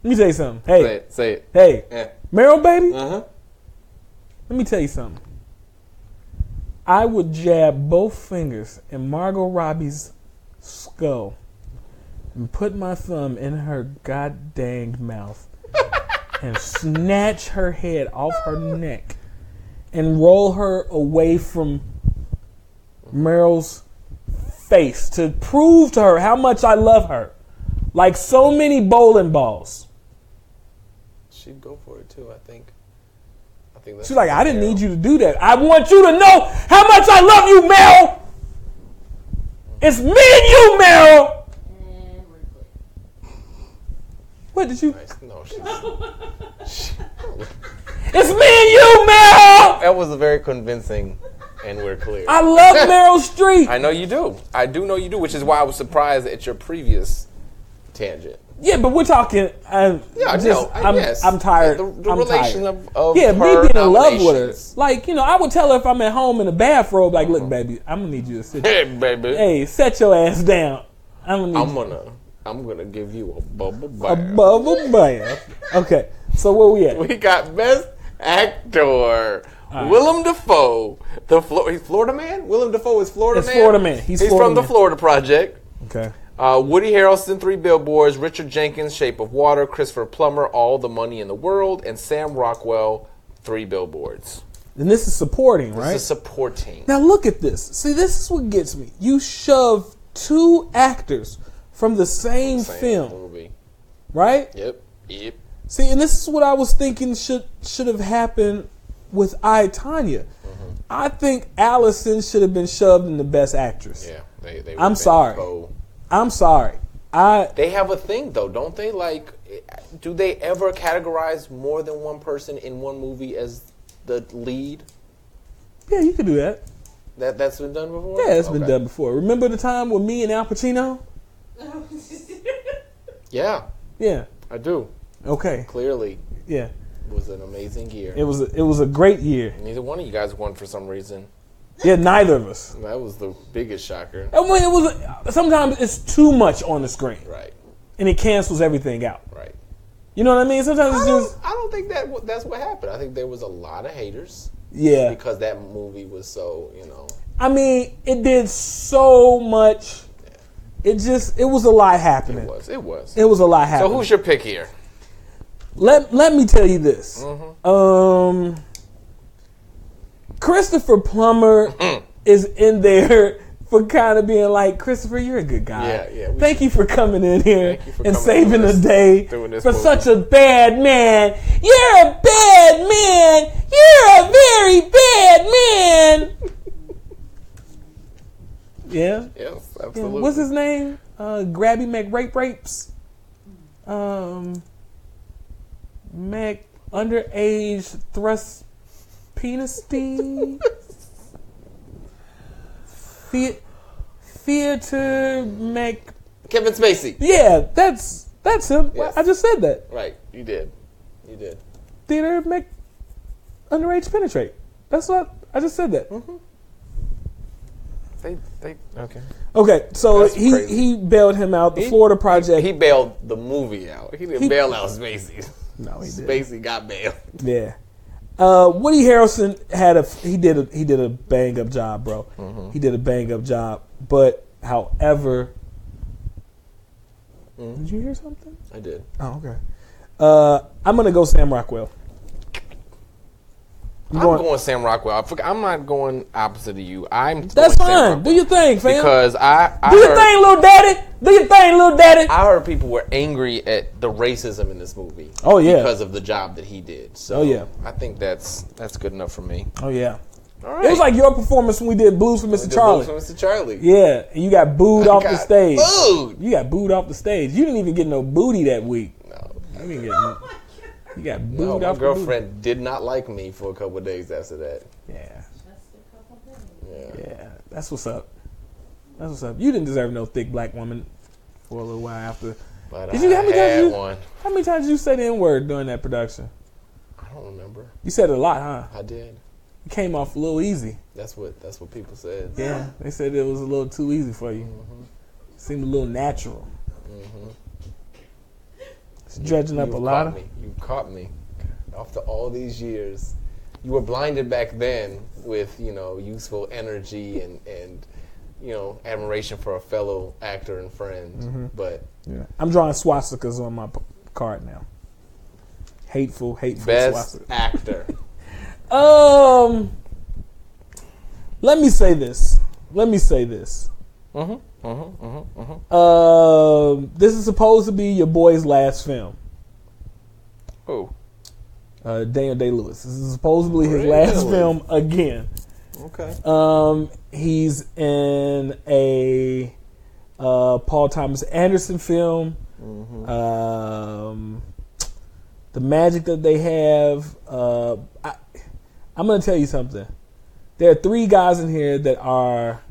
Let me tell you something. Hey, Say it. Say it. hey, Yeah. Meryl, baby. Uh huh. Let me tell you something. I would jab both fingers in Margot Robbie's skull and put my thumb in her god dang mouth and snatch her head off her neck and roll her away from Meryl's face to prove to her how much I love her. Like so many bowling balls. She'd go for it too. I think. I think that's. She's like, I didn't need you to do that. I want you to know how much I love you, Mel. It's me and you, Meryl. And we're clear. What did you? No, she's, It's me and you, Mel. that was a very convincing, and we're clear. I love Meryl Streep. I know you do. I do know you do, which is why I was surprised at your previous tangent. Yeah, but we're talking. I'm Yeah, I just, know. I- I'm, yes. I'm tired. The, the I'm relation tired. of, of yeah, me being in love with her. Like, you know, I would tell her if I'm at home in a bathrobe, like, look, uh-huh. baby, I'm gonna need you to sit. Hey, baby. hey, set your ass down. I'm gonna need I'm you. gonna, I'm gonna give you a bubble bath. a bubble bath. Okay, so where we at? we got best actor. Willem Dafoe, the Flo- he's Florida man. Willem Dafoe is Florida It's man. Florida Man. He's Florida from the Florida Project. Okay. Uh, Woody Harrelson, Three Billboards, Richard Jenkins, Shape of Water, Christopher Plummer, All the Money in the World, and Sam Rockwell, Three Billboards. And this is supporting, right? This is supporting. Now look at this. See, this is what gets me. You shove two actors from the same, Same film, movie. right? Yep. Yep. See, and this is what I was thinking should should have happened with I Tonya. I think Allison should have been shoved in the best actress. Yeah, they. they I'm sorry. I'm sorry. I They have a thing though, don't they? Like, do they ever categorize more than one person in one movie as the lead? yeah, you could do that. That that's been done before. Yeah, it's been done before. Remember the time with me and Al Pacino? Yeah, Yeah. I do. Okay. Clearly, Yeah. it was an amazing year. It was a, it was a great year. Neither one of you guys won for some reason. Yeah, neither of us. That was the biggest shocker. I mean, it was sometimes it's too much on the screen Right, and it cancels everything out. right. You know what I mean? Sometimes I it's don't, just I don't think that that's what happened. I think there was a lot of haters yeah. because that movie was so, you know. I mean, it did so much. It just it was a lot happening. It was. It was. It was a lot happening. So who's your pick here? let let me tell you this. Mm-hmm. Um, Christopher Plummer Mm. is in there for kind of being like Christopher, you're a good guy. Yeah, yeah, Thank you for coming in here and saving the day for movie. such a bad man. You're a bad man. You're a very bad man. yeah. Yes, Yeah, absolutely. What's his name? Uh, Grabby McRape Rapes. Um, Mac underage thrust penis The- Theater Mac. Kevin Spacey. Yeah, that's that's him. Yes. I just said that. Right, you did. You did. Theater Mac underage penetrate. That's what I just said that. Mm-hmm. They, they, okay. Okay, so That's he crazy. he bailed him out. The He- Florida Project. He bailed the movie out. He didn't He- bail out Spacey. no, he did. Spacey got bailed. Yeah. Uh, Woody Harrelson had a he did a he did a bang up job, bro. Mm-hmm. He did a bang up job. But however, Mm-hmm. did you hear something? I did. Oh, okay. Uh, I'm gonna go Sam Rockwell. I'm going- going, Sam Rockwell. I I'm not going opposite of you. I'm That's fine. Do your thing, fam. because I I Do your heard, thing, little daddy. Do your thing, little daddy. I heard people were angry at the racism in this movie. Oh, yeah. because of the job that he did. So Oh, yeah. I think that's that's good enough for me. oh yeah. All right. It was like your performance when we did Blues for Mr. Charlie. Blues for Mr. Charlie. Yeah, and you got booed off the stage. booed. You got booed off the stage. You didn't even get no booty that week. No, didn't get. no- You got booed no, my off the girlfriend did not like me for a couple of days after that. Yeah, That's a couple things. Yeah. yeah, that's what's up. That's what's up. You didn't deserve no thick black woman for a little while after. But Did I you- how many times had you- one. How many times did you say the N word during that production? I don't remember. You said it a lot, huh? I did. It came off a little easy. That's what that's what people said. Yeah, they said it was a little too easy for you. Mm-hmm. Seemed a little natural. It's dredging up you a lot caught of. me. You caught me. After all these years, you were blinded back then with you know useful energy and and you know admiration for a fellow actor and friend. Mm-hmm. But Yeah. I'm drawing swastikas on my p- card now. Hateful, hateful best swastikas. actor. Um, let me say this. Let me say this. mm-hmm, mm-hmm, mm-hmm, mm-hmm. Um, this is supposed to be your boy's last film. Who? Uh, Daniel Day Lewis. This is supposedly his last film again. Okay. Um, he's in a uh, Paul Thomas Anderson film. Um, the magic that they have. Uh, I, I'm going to tell you something. There are three guys in here that are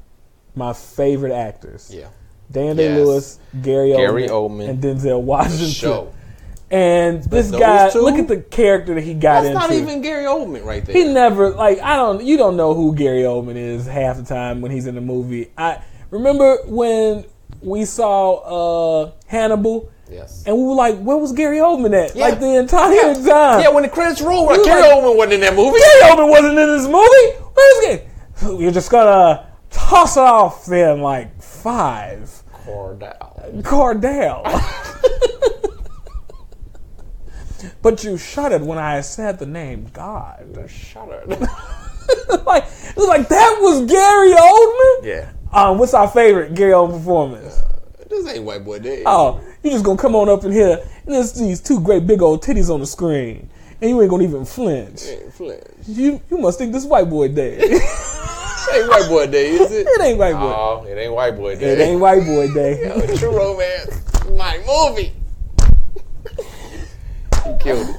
my favorite actors. Yeah. Dan Day Yes. Lewis, Gary, Gary Oldman, Oldman. and Denzel Washington. Show. And this guy, two? look at the character that he got into. That's into. not even Gary Oldman right there. He never like I don't you don't know who Gary Oldman is half the time when he's in the movie. I remember when we saw uh Hannibal yes. and we were like, where was Gary Oldman at? Yeah. Like the entire time. Yeah, when the credits rolled, Gary like- Oldman wasn't in that movie. Gary Oldman wasn't in this movie. Where's Gary? You're just gonna toss it off then like five. Cordell. Cordell. but you shuddered when I said the name God. Shudder. like it was like that was Gary Oldman. yeah. Um, what's our favorite Gary Oldman performance? This ain't white boy day. Oh, you just gonna come on up in here and there's these two great big old titties on the screen, and you ain't gonna even flinch. Hey, Flint. You you must think this white boy dead. it Ain't white boy day, is it? It ain't white boy. Oh, it ain't white boy day. It ain't white boy day. Yo, True Romance, my movie. he killed it.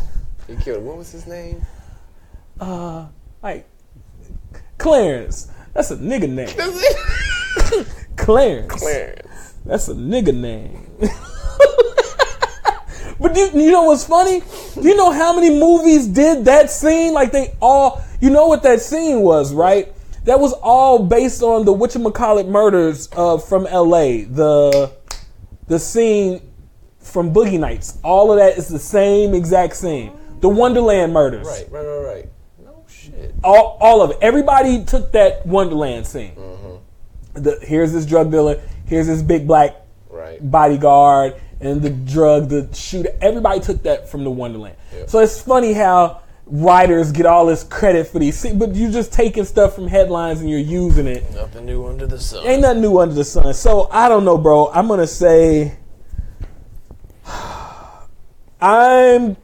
He killed it. What was his name? Uh, like Clarence. That's a nigga name. Clarence. Clarence. That's a nigga name. but you, you know what's funny? You know how many movies did that scene? Like they all, you know what that scene was, right? That was all based on the whatchamacallit murders uh, from L.A. The the scene from Boogie Nights. All of that is the same exact scene. The Wonderland murders. Right, right, right, right. No shit. All, all of it. Everybody took that Wonderland scene. The, here's this drug dealer. Here's this big black Right. bodyguard and the drug, the shooter. Everybody took that from the Wonderland. So it's funny how writers get all this credit for these, but you're just taking stuff from headlines and you're using it. Nothing new under the sun. Ain't nothing new under the sun. So I don't know, bro. I'm gonna say I'm.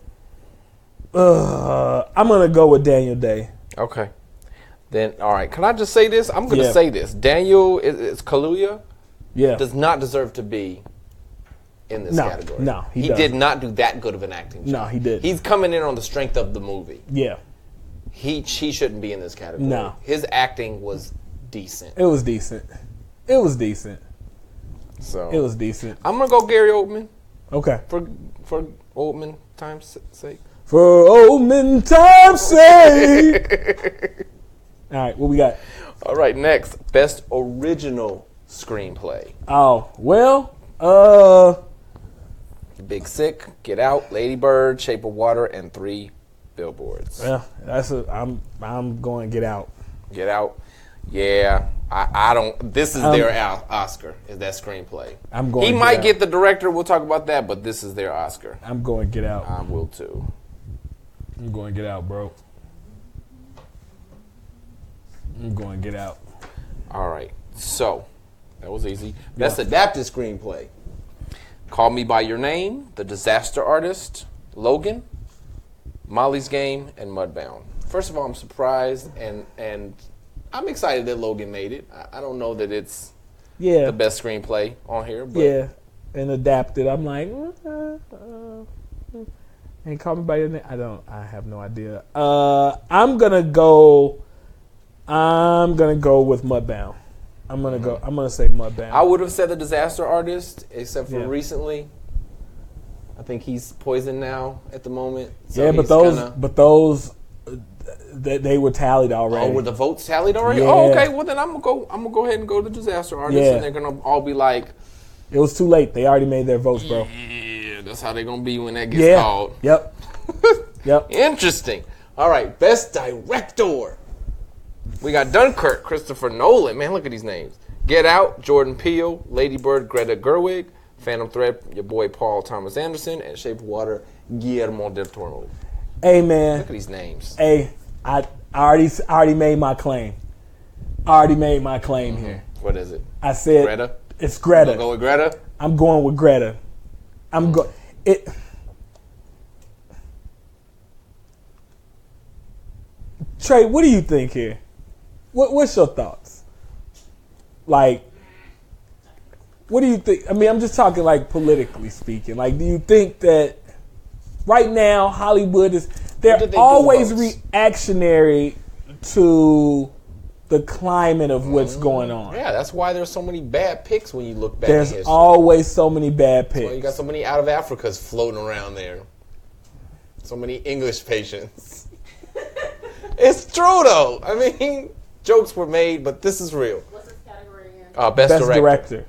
Uh, I'm gonna go with Daniel Day. Okay. Then, all right. Can I just say this? I'm to Yeah. say this. Daniel is, is Kaluuya Yeah. Does not deserve to be in this No, category. no, he he, doesn't. did not do that good of an acting job. No, he didn't. He's coming in on the strength of the movie. yeah. He he shouldn't be in this category. No. His acting was decent. It was decent. It was decent. So It was decent. I'm gonna go Gary Oldman Okay. for for Oldman time's sake. For old men time's sake. All right, what we got? All right, next best original screenplay. Oh, well, uh, Big Sick, Get Out, Lady Bird, Shape of Water, and Three Billboards. yeah, that's a. I'm I'm going to get out. Get Out. Yeah, I, I don't. This is Um, their Oscar. Is that screenplay? I'm going. He Get might Out. get the director. We'll talk about that, but this is their Oscar. I'm going to get out. I will too. I'm going to get out, bro. I'm going to get out. All right, so that was easy. Best adapted screenplay. Call Me by Your Name, The Disaster Artist, Logan, Molly's Game, and Mudbound. First of all, I'm surprised and and I'm excited that Logan made it. I, I don't know that it's Yeah, the best screenplay on here, but yeah, and adapted. I'm like, uh, uh, uh, and call me by your name. I don't. I have no idea. Uh, I'm gonna go. I'm gonna go with Mudbound. I'm gonna go. I'm gonna say Mudbound. I would have said The Disaster Artist, except for Yeah. recently. I think he's poisoned now at the moment. so yeah, but he's those, kinda- but those, uh, they, they were tallied already. Oh, were the votes tallied already? Yeah. Oh, okay. Well, then I'm gonna go. I'm gonna go ahead and go to the Disaster Artist, Yeah. and they're gonna all be like, it was too late. They already made their votes, bro. "Yeah, that's how they're gonna be when that gets Yeah. called." Yep. Yep. Interesting. All right, best director. We got Dunkirk, Christopher Nolan. Man, look at these names. Get Out, Jordan Peele, Lady Bird, Greta Gerwig, Phantom Thread, your boy Paul Thomas Anderson, and Shape of Water, Guillermo del Toro. Hey man. Look at these names. Hey, I, I already I already made my claim. I already made my claim mm-hmm. here. What is it? I said Greta? It's Greta. Go with Greta. I'm going with Greta. I'm mm. go it. Trey, what do you think here? What, what's your thoughts? Like, what do you think? I mean, I'm just talking like politically speaking. Like, do you think that right now Hollywood is they're they always reactionary to the climate of what's mm. going on? Yeah, that's why there's so many bad picks when you look back. There's always so many bad picks. You got so many out of Africas floating around there. So many English patients. it's true though. I mean, jokes were made, but this is real. What's this category again? Uh, best, Best director. director.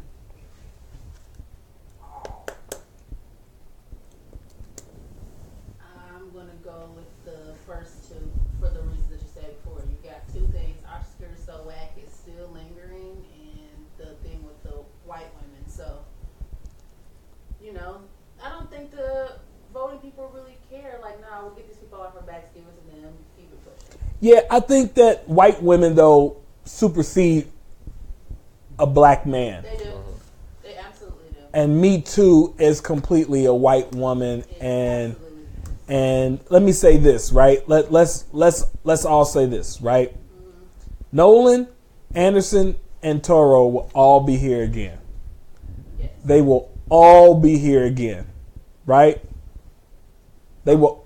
I'm gonna go with the first two for the reasons that you said before. You got two things. Oscar so whack is still lingering, and the thing with the white women. So, you know, I don't think the voting people really care. Like, nah, we'll get these people off our backs, give it to them, keep it pushing. Yeah, I think that white women though supersede a black man. They do. They absolutely do. And Me Too is completely a white woman It and. And let me say this, right? Let let's let's let's all say this, right? Nolan, Anderson, and Toro will all be here again. Yes. They will all be here again, right? They will.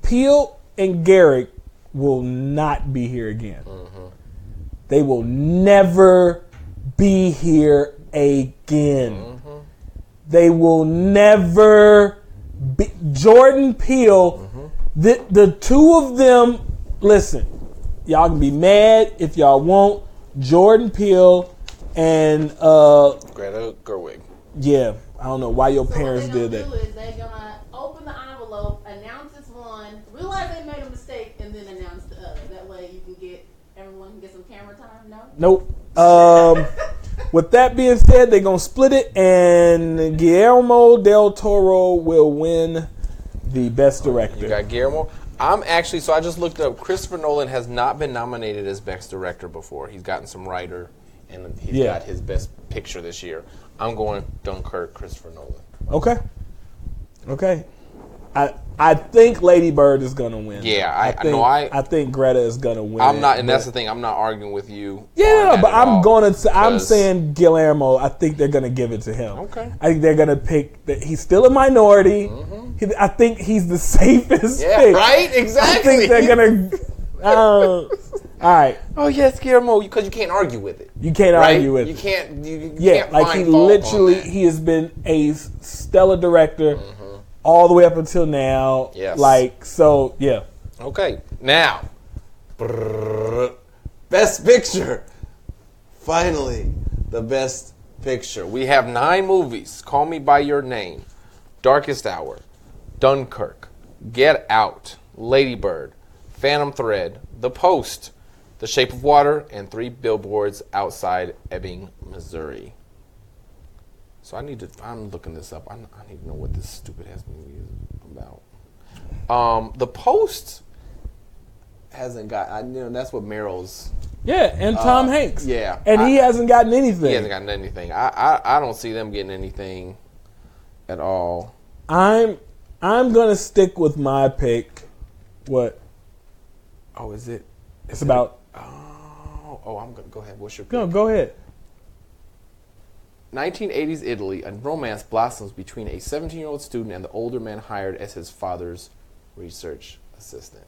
Peele and Gerwig will not be here again. Mm-hmm. They will never be here again. Mm-hmm. They will never be. Jordan Peele, mm-hmm. the the two of them. Listen, y'all can be mad if y'all want. Jordan Peele and uh Greta Gerwig. yeah, I don't know why your So parents what they did gonna that. do is they're gonna open the envelope, announce it's one, realize they made a mistake, and then announce the other. That way you can get everyone can get some camera time. No. Nope. Um, with that being said, they're gonna split it, and Guillermo del Toro will win the best director. You got Guillermo. I'm actually so I just looked up. Christopher Nolan has not been nominated as best director before. He's gotten some writer, And he's Yeah. got his best picture this year. I'm going Dunkirk, Christopher Nolan. Okay. Okay. I I think Lady Bird is gonna win. Yeah, I- think, no, I- I think Greta is gonna win. I'm not, and that's the thing. I'm not arguing with you. Yeah, on no, no, that but I'm all, going to. I'm saying Guillermo. I think they're going to give it to him. Okay. I think they're going to pick. That he's still a minority. He, I think he's the safest. Mm-hmm. Yeah, pick. right? Exactly. I think they're going to. Uh, all right, Oh yes, Guillermo, because you can't argue with it. you can't right? argue with it. you it. can't. You, you Yeah, can't like find he literally, he has been a stellar director all the way up until now. Yes. Like so, yeah. Okay, now Brrr. Best picture. Finally, the best picture. we have nine movies. Call Me by Your Name, Darkest Hour, Dunkirk, Get Out, Lady Bird, Phantom Thread, The Post, The Shape of Water, and three billboards outside Ebbing, Missouri. So I need to. I'm looking this up. I, I need to know what this stupid ass movie is about. Um, The Post hasn't got. I you know that's what Meryl's. Yeah, and Tom Hanks. Uh, yeah, and he hasn't gotten anything. He hasn't gotten anything. I, I I don't see them getting anything at all. I'm I'm gonna stick with my pick. What Oh, is it? it's about? Oh, oh, I'm gonna go ahead. What's your pick? No, go ahead. 1980s Italy, a romance blossoms between a 17 year old student and the older man hired as his father's research assistant.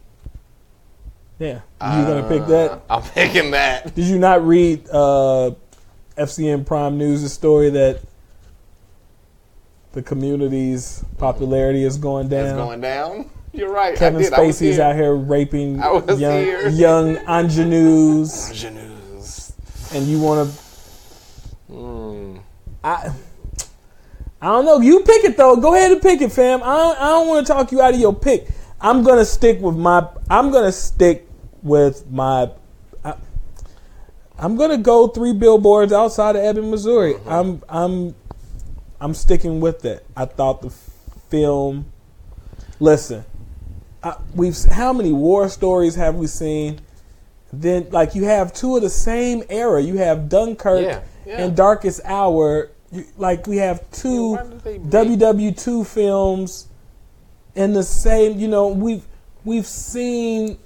Yeah, you gonna pick that? Uh, I'm picking that. Did you not read uh, FCN Prime News' story that the community's popularity is going down? It's going down. You're right. Kevin I did. I was Spacey's here. out here raping young here. young ingenues, Ingenues. and you want to? Hmm. I I don't know. You pick it though. Go ahead and pick it, fam. I don't, I don't want to talk you out of your pick. I'm gonna stick with my. I'm gonna stick with my. I, I'm gonna go three billboards outside of Ebbing, Missouri. Uh-huh. I'm I'm I'm sticking with it. I thought the film. Listen, I, we've how many war stories have we seen? Then like you have two of the same era. You have Dunkirk Yeah, yeah. and Darkest Hour. You, like we have two why did they make- WW two films in the same. You know we've we've seen.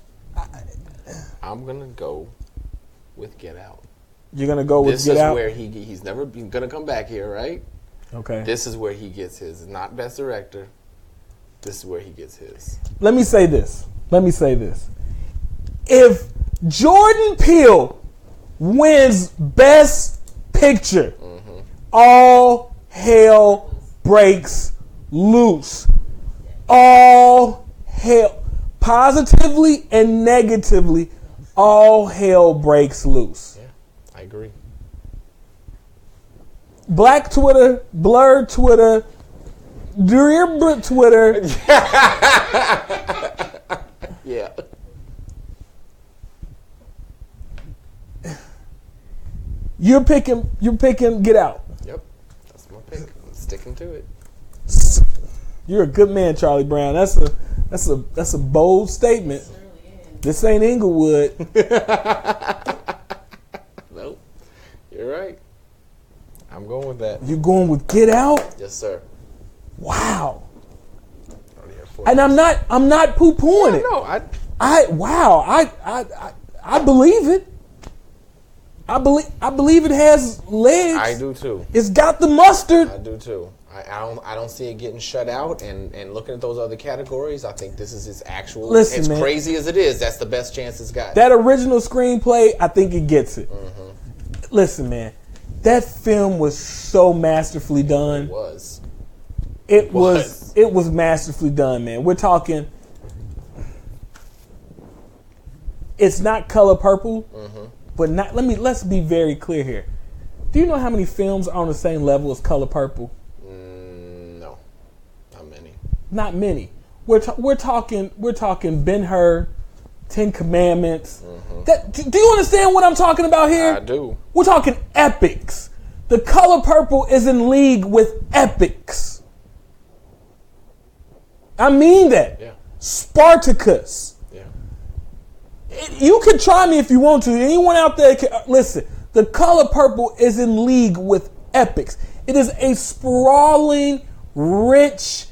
I'm gonna go with Get Out. You're gonna go with This Get is Out. where he he's never been gonna come back here, right? okay. This is where he gets his. Not best director. This is where he gets his. Let me say this. Let me say this. If Jordan Peele wins Best Picture, all hell breaks loose. All hell, positively and negatively, all hell breaks loose. Yeah, I agree. Black Twitter, blerd Twitter, Drear Twitter. Yeah. You're picking. You're picking. Get out. Yep. That's my pick. I'm sticking to it. You're a good man, Charlie Brown. That's a that's a that's a bold statement. This ain't Inglewood. Nope. You're right. I'm going with that. You're going with Get Out. Yes, sir. Wow. Already have for and I'm not I'm not poo pooing it. No, I. I wow, I, I I I believe it. I believe I believe it has legs. I do too. It's got the mustard. I do too. I, I don't. I don't see it getting shut out. And and looking at those other categories, I think this is its actual. Listen, as man. crazy as it is, that's the best chance it's got. That original screenplay, I think it gets it. Mm-hmm. Listen, man, that film was so masterfully done. It was. It was was. it was masterfully done, man. We're talking. It's not color purple, mm-hmm. But not. Let me let's be very clear here. Do you know how many films are on the same level as color purple? Mm, no, not many. Not many. We're ta- we're talking we're talking Ben Hur, Ten Commandments. That do do you understand what I'm talking about here? I do. We're talking epics. The color purple is in league with epics. I mean that. Yeah. Spartacus. You can try me if you want to. Anyone out there, can, uh, listen. The color purple is in league with epics. It is a sprawling, rich,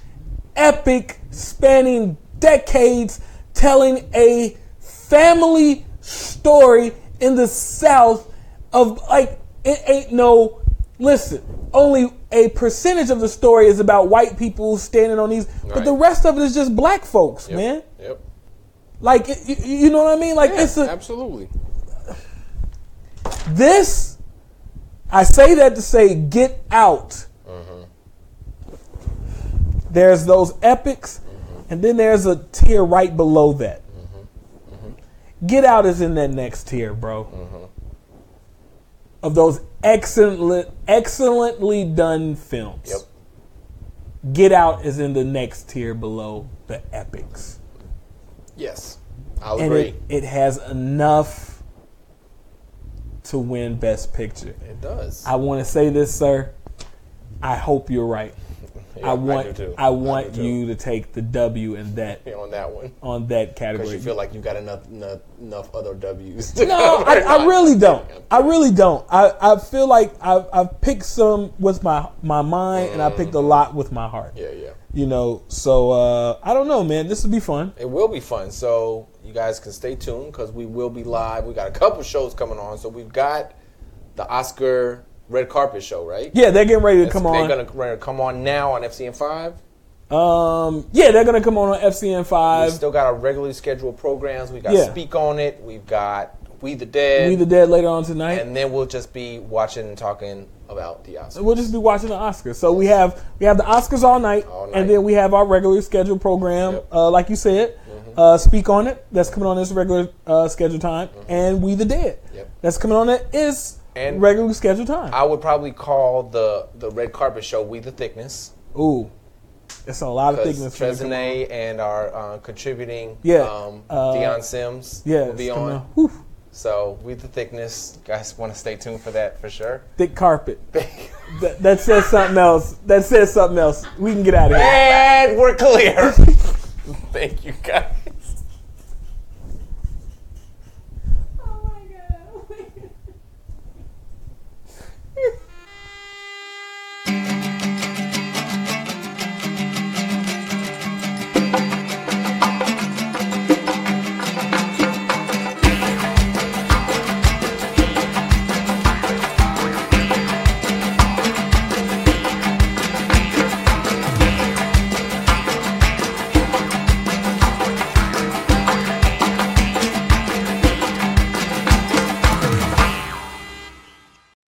epic spanning decades, telling a family story in the South of like it ain't no. Listen, only a percentage of the story is about white people standing on these, but the rest of it is just black folks, Yep. man. Like you, you know what I mean? Like Yeah, it's a absolutely. this. I say that to say get out. Mm-hmm. There's those epics, mm-hmm. and then there's a tier right below that. Mm-hmm. Get out is in that next tier, bro. Of those excellent, excellently done films. Yep. Get Out is in the next tier below the epics. Yes. I'll and agree. it, it has enough to win Best Picture. It does. I want to say this, sir. I hope you're right. Yeah, I want do too. I, want do too. you to take the W in that Yeah, on that one on that because category. you feel like you got enough enough, enough other W's. No. I, I really don't. I really don't. I, I feel like I've, I've picked some with my my mind, and I picked a lot with my heart. Yeah, yeah. You know, so uh, I don't know, man. This will be fun. It will be fun. So you guys can stay tuned because we will be live. We got a couple shows coming on. So we've got the Oscar red carpet show, right? Yeah, they're getting ready to come they're on. gonna, gonna come on now on FCN five. Um, yeah, they're gonna come on on FCN We five. still got our regularly scheduled programs. We got Yeah. Speak on It. We've got We the Dead. We the Dead later on tonight. and then we'll just be watching and talking about the Oscars. We'll just be watching the Oscars. So we have we have the Oscars all night, All night. and then we have our regular scheduled program, Yep. uh, like you said. Uh, Speak on it. That's coming on this regular uh, scheduled time, and We the Dead. Yep. That's coming on at is And- regularly scheduled time. I would probably call the the red carpet show We the Thickness. Ooh, it's a lot of thickness. Trezene and our uh, contributing Yeah, um, uh, Deion Sims Yeah, will be on. on. So We the Thickness, guys want to stay tuned for that for sure. Thick carpet. that, that says something else. That says something else. We can get out of here. and we're clear. Thank you guys.